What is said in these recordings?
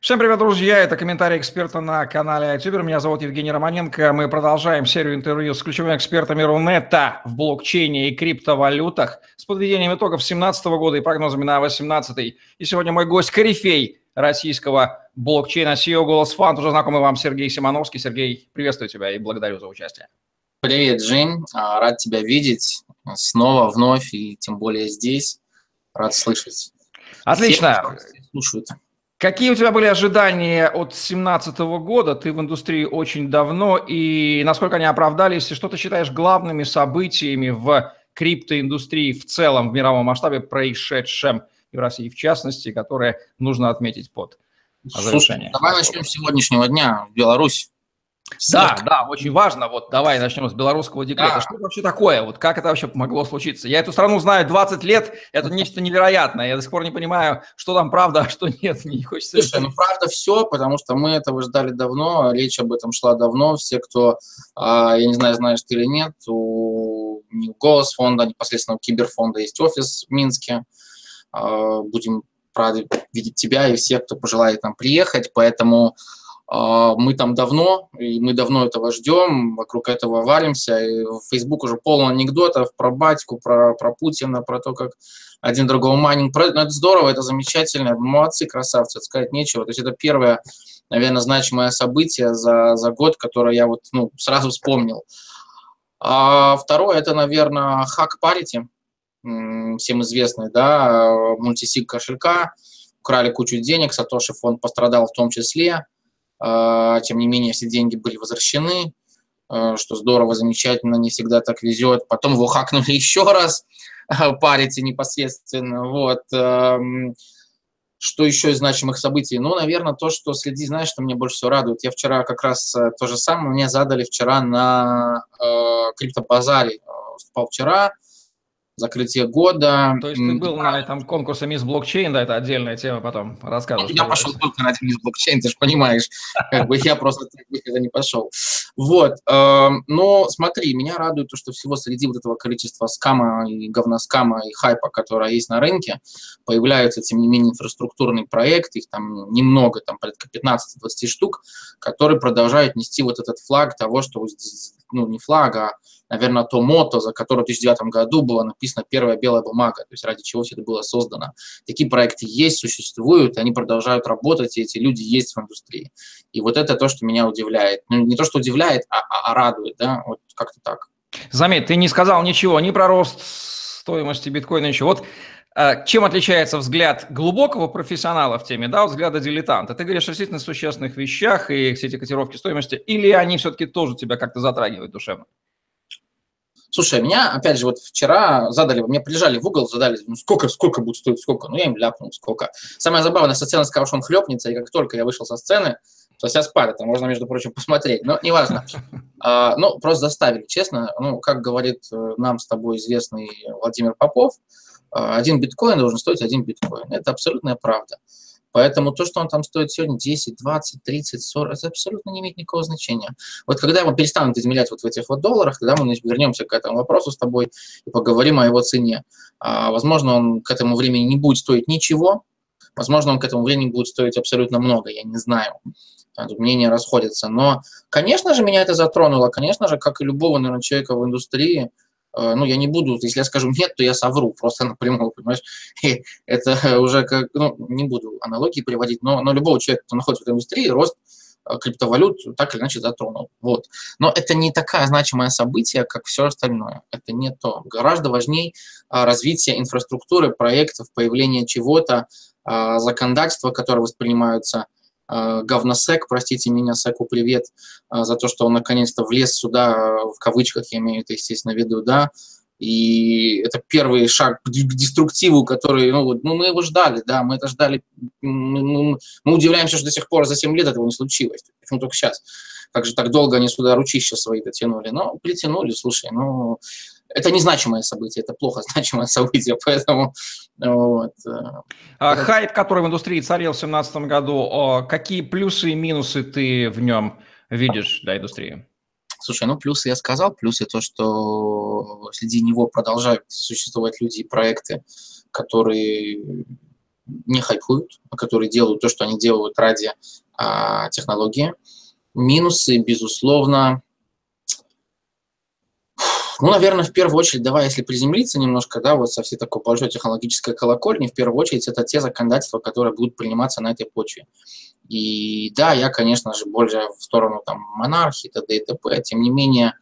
Всем привет, друзья! Это комментарий эксперта на канале iTuber. Меня зовут Евгений Романенко. Мы продолжаем серию интервью с ключевыми экспертами Рунета в блокчейне и криптовалютах с подведением итогов 2017 года и прогнозами на 2018. И сегодня мой гость корифей российского блокчейна CEO Голос Фанд, уже знакомый вам Сергей Симоновский. Сергей, приветствую тебя и благодарю за участие. Привет, Жень. А, рад тебя видеть снова, вновь и тем более здесь. Рад слышать. Отлично. Все, слушают. Какие у тебя были ожидания от 2017 года? Ты в индустрии очень давно, и насколько они оправдались, и что ты считаешь главными событиями в криптоиндустрии в целом, в мировом масштабе, происшедшим и в России в частности, которые нужно отметить под завершение? Слушай, давай начнем с сегодняшнего дня в Беларусь. Да, да, очень важно. Вот давай начнем с белорусского декрета. Да. Что это вообще такое? Вот как это вообще могло случиться? Я эту страну знаю 20 лет, это нечто невероятное. Я до сих пор не понимаю, что там правда, а что нет. Не хочется... Слушай, ну правда все, потому что мы этого ждали давно, речь об этом шла давно. Все, кто, а, я не знаю, знаешь ты или нет, у Голос фонда, непосредственно у Киберфонда есть офис в Минске. А, будем рады видеть тебя и всех, кто пожелает нам приехать, поэтому мы там давно, и мы давно этого ждем, вокруг этого варимся. И Facebook уже полон анекдотов про батьку, про, про Путина, про то, как один другого майнинг. Ну, это здорово, это замечательно, молодцы, красавцы, сказать нечего. То есть это первое, наверное, значимое событие за, за год, которое я вот ну, сразу вспомнил. А второе, это, наверное, хак парити, всем известный, да, мультисиг кошелька, украли кучу денег, Сатоши фонд пострадал в том числе – а, тем не менее, все деньги были возвращены, а, что здорово, замечательно, не всегда так везет. Потом его хакнули еще раз, парите непосредственно. Вот. Что еще из значимых событий? Ну, наверное, то, что следи, знаешь, что мне больше всего радует. Я вчера как раз э, то же самое мне задали вчера на э, криптобазаре. Выступал вчера, закрытие года. То есть ты был на этом конкурсе Мисс Блокчейн, да, это отдельная тема, потом расскажешь. Я пошел только на Мисс Блокчейн, ты же понимаешь, как бы я просто никогда не пошел. Вот, эм, но смотри, меня радует то, что всего среди вот этого количества скама и говноскама и хайпа, которое есть на рынке, появляются, тем не менее, инфраструктурные проекты, их там немного, там порядка 15-20 штук, которые продолжают нести вот этот флаг того, что, ну, не флаг, а наверное, то мото, за которое в 2009 году была написана первая белая бумага, то есть ради чего все это было создано. Такие проекты есть, существуют, они продолжают работать, и эти люди есть в индустрии. И вот это то, что меня удивляет. Ну, не то, что удивляет, а, а, а радует, да, вот как-то так. Заметь, ты не сказал ничего ни про рост стоимости биткоина, ничего. Вот чем отличается взгляд глубокого профессионала в теме, да, от взгляда дилетанта? Ты говоришь о действительно существенных вещах и все эти котировки стоимости, или они все-таки тоже тебя как-то затрагивают душевно? Слушай, меня, опять же, вот вчера задали, мне прижали в угол, задали, ну, сколько, сколько будет стоить, сколько? Ну, я им ляпнул, сколько. Самое забавное, со сцены сказал, что он хлепнется, и как только я вышел со сцены, то вся спали, там можно, между прочим, посмотреть, но неважно. А, ну, просто заставили, честно. Ну, как говорит э, нам с тобой известный Владимир Попов, один биткоин должен стоить один биткоин. Это абсолютная правда. Поэтому то, что он там стоит сегодня 10, 20, 30, 40, это абсолютно не имеет никакого значения. Вот когда мы перестанем измерять вот в этих вот долларах, тогда мы вернемся к этому вопросу с тобой и поговорим о его цене. А, возможно, он к этому времени не будет стоить ничего, возможно, он к этому времени будет стоить абсолютно много, я не знаю. Тут мнения расходятся. Но, конечно же, меня это затронуло. Конечно же, как и любого, наверное, человека в индустрии, ну, я не буду, если я скажу нет, то я совру просто напрямую, понимаешь? Это уже как, ну, не буду аналогии приводить, но, но любого человека, кто находится в этой индустрии, рост э, криптовалют так или иначе затронул. Вот. Но это не такое значимое событие, как все остальное. Это не то. Гораздо важнее а, развитие инфраструктуры, проектов, появление чего-то, законодательства, которые воспринимаются Э, говносек, простите меня, Секу привет, э, за то, что он наконец-то влез сюда, э, в кавычках я имею это, естественно, в виду, да, и это первый шаг к деструктиву, который, ну, ну мы его ждали, да, мы это ждали, мы, мы удивляемся, что до сих пор за 7 лет этого не случилось, почему только сейчас, как же так долго они сюда ручища свои дотянули, но притянули, слушай, ну, это незначимое событие, это плохо значимое событие, поэтому вот. Э, а, хайп, который в индустрии царил в 2017 году, какие плюсы и минусы ты в нем видишь для индустрии? Слушай, ну плюсы я сказал, плюсы то, что среди него продолжают существовать люди и проекты, которые не хайпуют, а которые делают то, что они делают ради а, технологии. Минусы, безусловно, ну, наверное, в первую очередь, давай, если приземлиться немножко, да, вот со всей такой большой технологической колокольни, в первую очередь, это те законодательства, которые будут приниматься на этой почве. И да, я, конечно же, больше в сторону там монархии, т.д. и т.п. Тем не менее,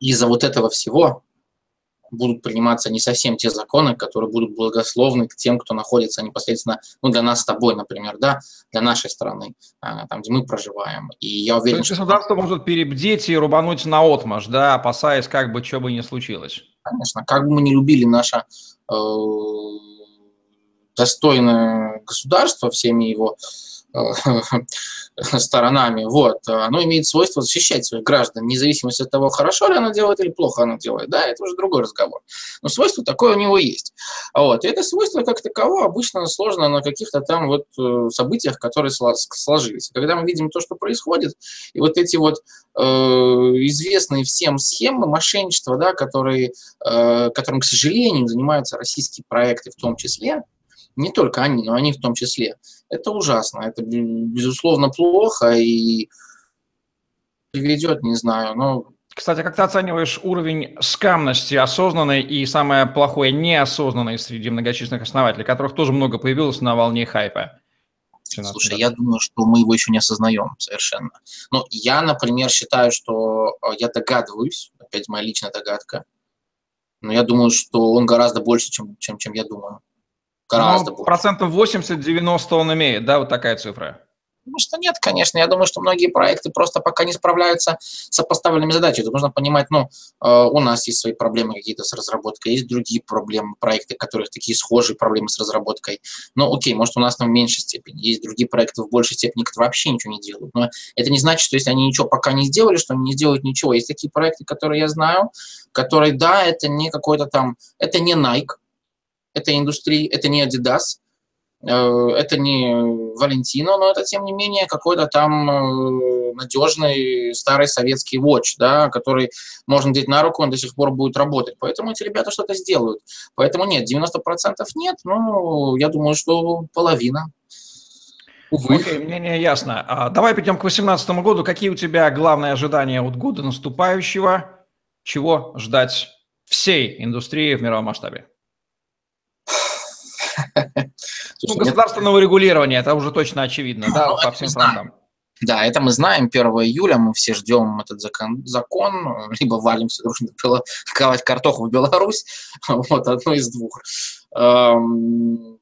из-за вот этого всего будут приниматься не совсем те законы, которые будут благословны к тем, кто находится непосредственно, ну, для нас с тобой, например, да, для нашей страны, а, там, где мы проживаем. И я уверен, То есть государство что... может перебдеть и рубануть на отмаш, да, опасаясь, как бы, что бы ни случилось. Конечно, как бы мы не любили наше э, достойное государство всеми его сторонами, вот, оно имеет свойство защищать своих граждан, независимо от того, хорошо ли оно делает или плохо оно делает, да, это уже другой разговор. Но свойство такое у него есть. Вот, и это свойство как таково обычно сложно на каких-то там вот э, событиях, которые сложились. Когда мы видим то, что происходит, и вот эти вот э, известные всем схемы мошенничества, да, которые, э, которым, к сожалению, занимаются российские проекты в том числе, не только они, но они в том числе. Это ужасно, это, безусловно, плохо и приведет, не знаю, но... Кстати, как ты оцениваешь уровень скамности осознанной и самое плохое неосознанной среди многочисленных основателей, которых тоже много появилось на волне хайпа? Слушай, я думаю, что мы его еще не осознаем совершенно. Но я, например, считаю, что э, я догадываюсь, опять моя личная догадка, но я думаю, что он гораздо больше, чем, чем, чем я думаю. Гораздо ну, больше. Процентов 80-90 он имеет, да, вот такая цифра? Думаю, что нет, конечно. Я думаю, что многие проекты просто пока не справляются с поставленными задачами. Тут нужно понимать, ну, э, у нас есть свои проблемы какие-то с разработкой, есть другие проблемы, проекты, у которых такие схожие проблемы с разработкой. Ну, окей, может, у нас там в меньшей степени. Есть другие проекты в большей степени, которые вообще ничего не делают. Но это не значит, что если они ничего пока не сделали, что они не сделают ничего. Есть такие проекты, которые я знаю, которые, да, это не какой-то там, это не Nike, это индустрия, это не Adidas, э, это не Валентино, но это, тем не менее, какой-то там э, надежный старый советский watch, да, который можно надеть на руку, он до сих пор будет работать. Поэтому эти ребята что-то сделают. Поэтому нет, 90% нет, но я думаю, что половина. Увы. Окей, мнение ясно. А, давай перейдем к 2018 году. Какие у тебя главные ожидания от года наступающего? Чего ждать всей индустрии в мировом масштабе? Ну, государственного регулирования, это уже точно очевидно, да, ну, по всем фронтам. Да, это мы знаем. 1 июля мы все ждем этот закон, закон либо валимся дружно ковать картоху в Беларусь, вот, одно из двух. Эм,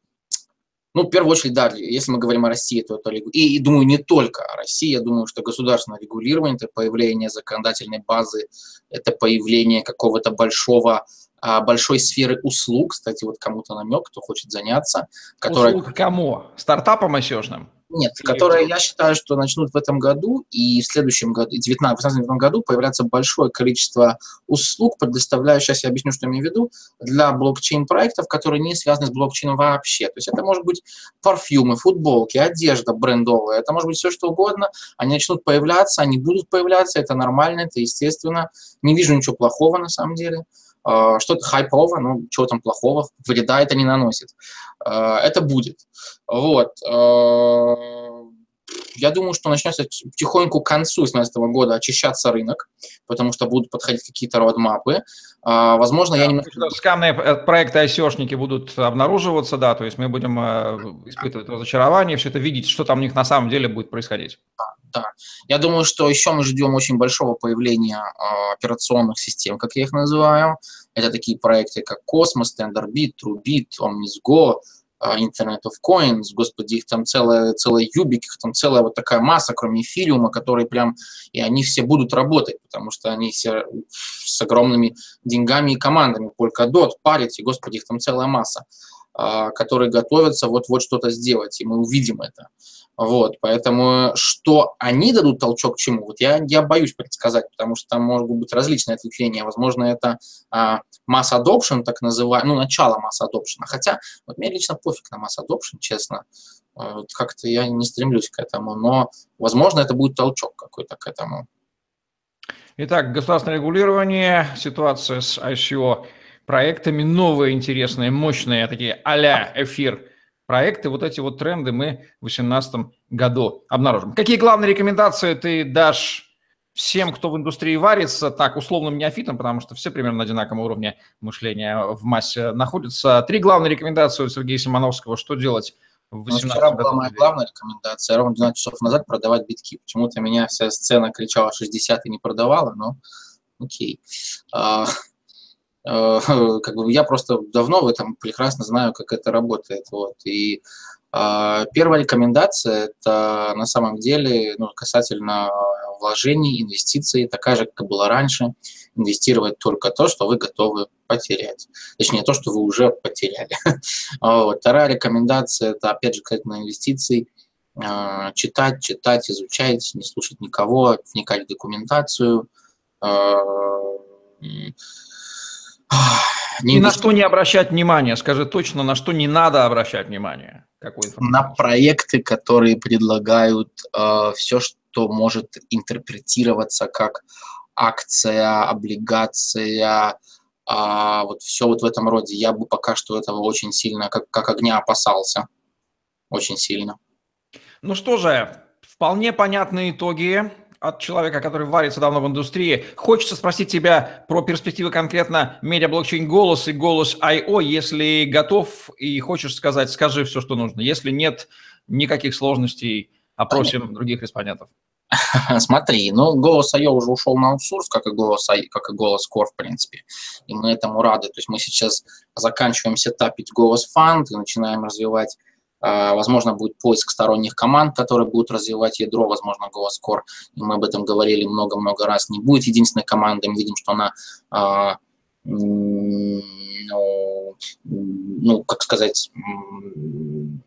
ну, в первую очередь, да, если мы говорим о России, то это и, и думаю, не только о России, я думаю, что государственное регулирование, это появление законодательной базы, это появление какого-то большого большой сферы услуг, кстати, вот кому-то намек, кто хочет заняться. Которая... Услуг кому? Стартапам осёжным? Нет, Или которые, я считаю, что начнут в этом году и в следующем году, в 2019 году появляться большое количество услуг, предоставляющих, сейчас я объясню, что я имею в виду, для блокчейн-проектов, которые не связаны с блокчейном вообще. То есть это может быть парфюмы, футболки, одежда брендовая, это может быть все что угодно. Они начнут появляться, они будут появляться, это нормально, это естественно. Не вижу ничего плохого на самом деле. А, что-то хайпово, ну, чего там плохого, вреда это не наносит. А, это будет. Вот. А, я думаю, что начнется потихоньку к концу 2017 года очищаться рынок, потому что будут подходить какие-то родмапы. Возможно, да, я немного... Скамные э, проекты ICO-шники будут обнаруживаться, да, то есть мы будем э, испытывать разочарование, все это видеть, что там у них на самом деле будет происходить. Да. Я думаю, что еще мы ждем очень большого появления э, операционных систем, как я их называю. Это такие проекты, как Cosmos, TenderBit, TrueBit, OmnisGo, э, Internet of Coins, господи, их там целая, целая юбик, их там целая вот такая масса, кроме эфириума, которые прям, и они все будут работать, потому что они все с огромными деньгами и командами, Polkadot, Parity, господи, их там целая масса, которые готовятся вот-вот что-то сделать, и мы увидим это. Вот, поэтому что они дадут толчок к чему, вот я, я боюсь предсказать, потому что там могут быть различные ответвления. Возможно, это а, mass adoption, так называемый, ну, начало mass adoption. Хотя, вот мне лично пофиг на mass adoption, честно. А, вот как-то я не стремлюсь к этому, но, возможно, это будет толчок какой-то к этому. Итак, государственное регулирование, ситуация с ICO проектами, новые, интересные, мощные, такие а эфир проекты, вот эти вот тренды мы в 2018 году обнаружим. Какие главные рекомендации ты дашь всем, кто в индустрии варится, так, условным неофитом, потому что все примерно на одинаковом уровне мышления в массе находятся. Три главные рекомендации у Сергея Симоновского, что делать в 18 ну, Вчера году. была моя главная рекомендация, ровно 12 часов назад продавать битки. Почему-то меня вся сцена кричала 60 и не продавала, но окей. А, как бы я просто давно в этом прекрасно знаю, как это работает. Вот. И а, первая рекомендация – это на самом деле ну, касательно вложений, инвестиций, такая же, как и было раньше. Инвестировать только то, что вы готовы потерять. Точнее, то, что вы уже потеряли. Вот. Вторая рекомендация – это, опять же, касательно инвестиций. А, читать, читать, изучать, не слушать никого, вникать в документацию. Не И на что не обращать внимание? Скажи точно, на что не надо обращать внимание? Какую на проекты, которые предлагают э, все, что может интерпретироваться как акция, облигация, а, вот все вот в этом роде. Я бы пока что этого очень сильно, как, как огня опасался. Очень сильно. Ну что же, вполне понятные итоги от человека, который варится давно в индустрии. Хочется спросить тебя про перспективы конкретно медиаблокчейн «Голос» и «Голос I.O». Если готов и хочешь сказать, скажи все, что нужно. Если нет, никаких сложностей, опросим Понятно. других респондентов. Смотри, ну, голос IO уже ушел на аутсорс, как и голос, как и голос Core, в принципе. И мы этому рады. То есть мы сейчас заканчиваем сетапить голос фанд и начинаем развивать возможно, будет поиск сторонних команд, которые будут развивать ядро, возможно, GoScore. И мы об этом говорили много-много раз. Не будет единственной командой. Мы видим, что она, а, ну, ну, как сказать,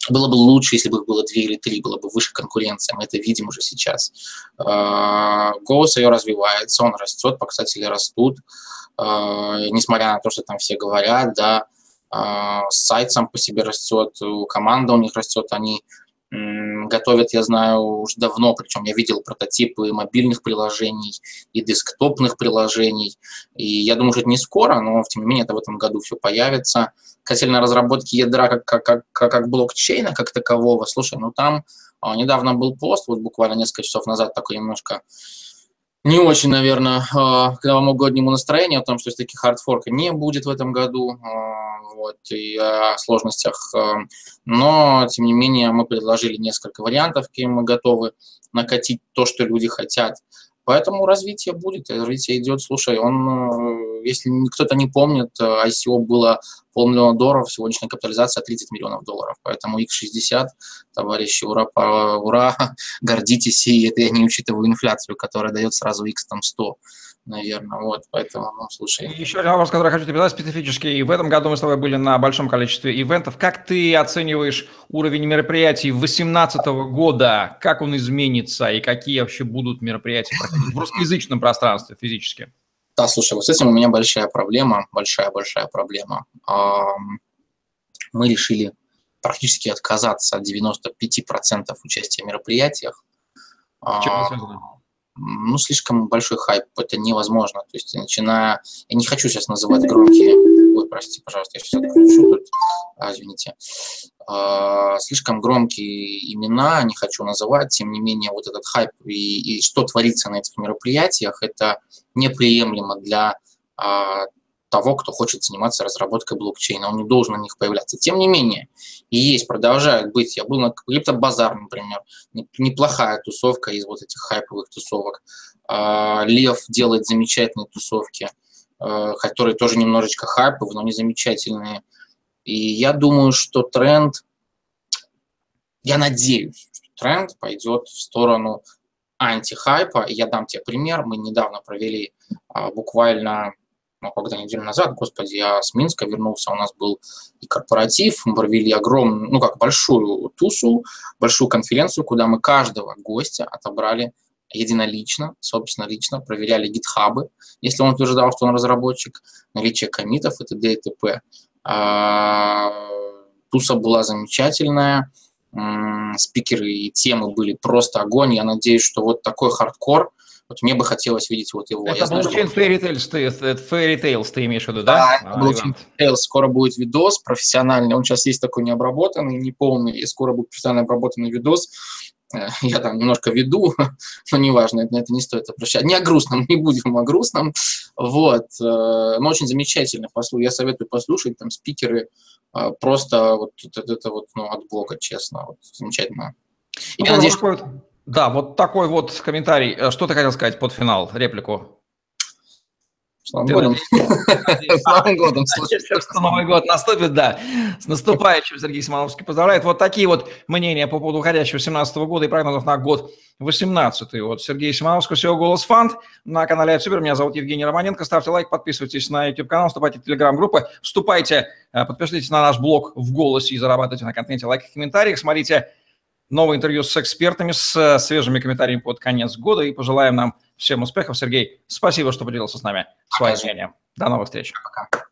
было бы лучше, если бы их было две или три, было бы выше конкуренция. Мы это видим уже сейчас. А, голос ее развивается, он растет, показатели растут. Несмотря на то, что там все говорят, да, а, сайт сам по себе растет, команда у них растет, они готовят, я знаю, уже давно, причем я видел прототипы мобильных приложений и десктопных приложений, и я думаю, что это не скоро, но, тем не менее, это в этом году все появится. Касательно разработки ядра как, как, как, как блокчейна как такового, слушай, ну там а, недавно был пост, вот буквально несколько часов назад такой немножко не очень, наверное, к новогоднему настроению о том, что все-таки хардфорка не будет в этом году, а, вот, и о сложностях. А, но, тем не менее, мы предложили несколько вариантов, какие мы готовы накатить то, что люди хотят. Поэтому развитие будет, развитие идет. Слушай, он, если кто-то не помнит, э, ICO было полмиллиона долларов, сегодняшняя капитализация 30 миллионов долларов. Поэтому X60, товарищи, ура, ура, гордитесь, и это я не учитываю инфляцию, которая дает сразу X там 100 наверное. Вот, поэтому, ну, слушай. Еще один вопрос, который хочу тебе задать специфический. В этом году мы с тобой были на большом количестве ивентов. Как ты оцениваешь уровень мероприятий 2018 года? Как он изменится и какие вообще будут мероприятия в русскоязычном пространстве физически? Да, слушай, вот с этим у меня большая проблема, большая-большая проблема. Мы решили практически отказаться от 95% участия в мероприятиях. Это связано? ну, слишком большой хайп, это невозможно. То есть, начиная... Я не хочу сейчас называть громкие... Простите, пожалуйста, я сейчас отключу тут. А, извините. А, слишком громкие имена не хочу называть, тем не менее, вот этот хайп и, и что творится на этих мероприятиях, это неприемлемо для а, того, кто хочет заниматься разработкой блокчейна. Он не должен на них появляться. Тем не менее, и есть, продолжают быть. Я был на криптобазар, например. Неплохая тусовка из вот этих хайповых тусовок. А, Лев делает замечательные тусовки, которые тоже немножечко хайповые, но не замечательные. И я думаю, что тренд, я надеюсь, что тренд пойдет в сторону антихайпа. Я дам тебе пример. Мы недавно провели а, буквально ну, когда неделю назад, господи, я с Минска вернулся, у нас был и корпоратив, мы провели огромную, ну как, большую тусу, большую конференцию, куда мы каждого гостя отобрали единолично, собственно, лично, проверяли GitHub ы, если он утверждал, что он разработчик, наличие коммитов и т.д. и т.п. А, туса была замечательная, спикеры и темы были просто огонь. Я надеюсь, что вот такой хардкор Вот мне бы хотелось видеть вот его. Это Blockchain Fairy Tales, ты, Fairy Tales ты имеешь в виду, да? Да, Blockchain Tales. Скоро будет видос профессиональный. Он сейчас есть такой необработанный, неполный, и скоро будет профессионально обработанный видос. Э, я там немножко веду, но неважно, на это не стоит обращать. Не о грустном, не будем о грустном. Вот. Э, но очень замечательно. Я советую послушать, там спикеры э, просто вот это, это вот ну, от блога, честно. Вот, замечательно. И ну, я надеюсь, что... Да, вот такой вот комментарий. Что ты хотел сказать под финал, реплику? С Новым годом. С Новым годом. Что Новый год наступит, да. С наступающим Сергей Симоновский поздравляет. Вот такие вот мнения по поводу уходящего 17 года и прогнозов на год 18 Вот Сергей Симоновский, SEO Голос Фанд на канале Супер. Меня зовут Евгений Романенко. Ставьте лайк, подписывайтесь на YouTube-канал, вступайте в Telegram-группы, вступайте, э, подпишитесь на наш блог в голосе и зарабатывайте на контенте лайк и комментариях. Смотрите новое интервью с экспертами, с э, свежими комментариями под конец года и пожелаем нам всем успехов. Сергей, спасибо, что поделился с нами своим мнением. До новых встреч. Пока.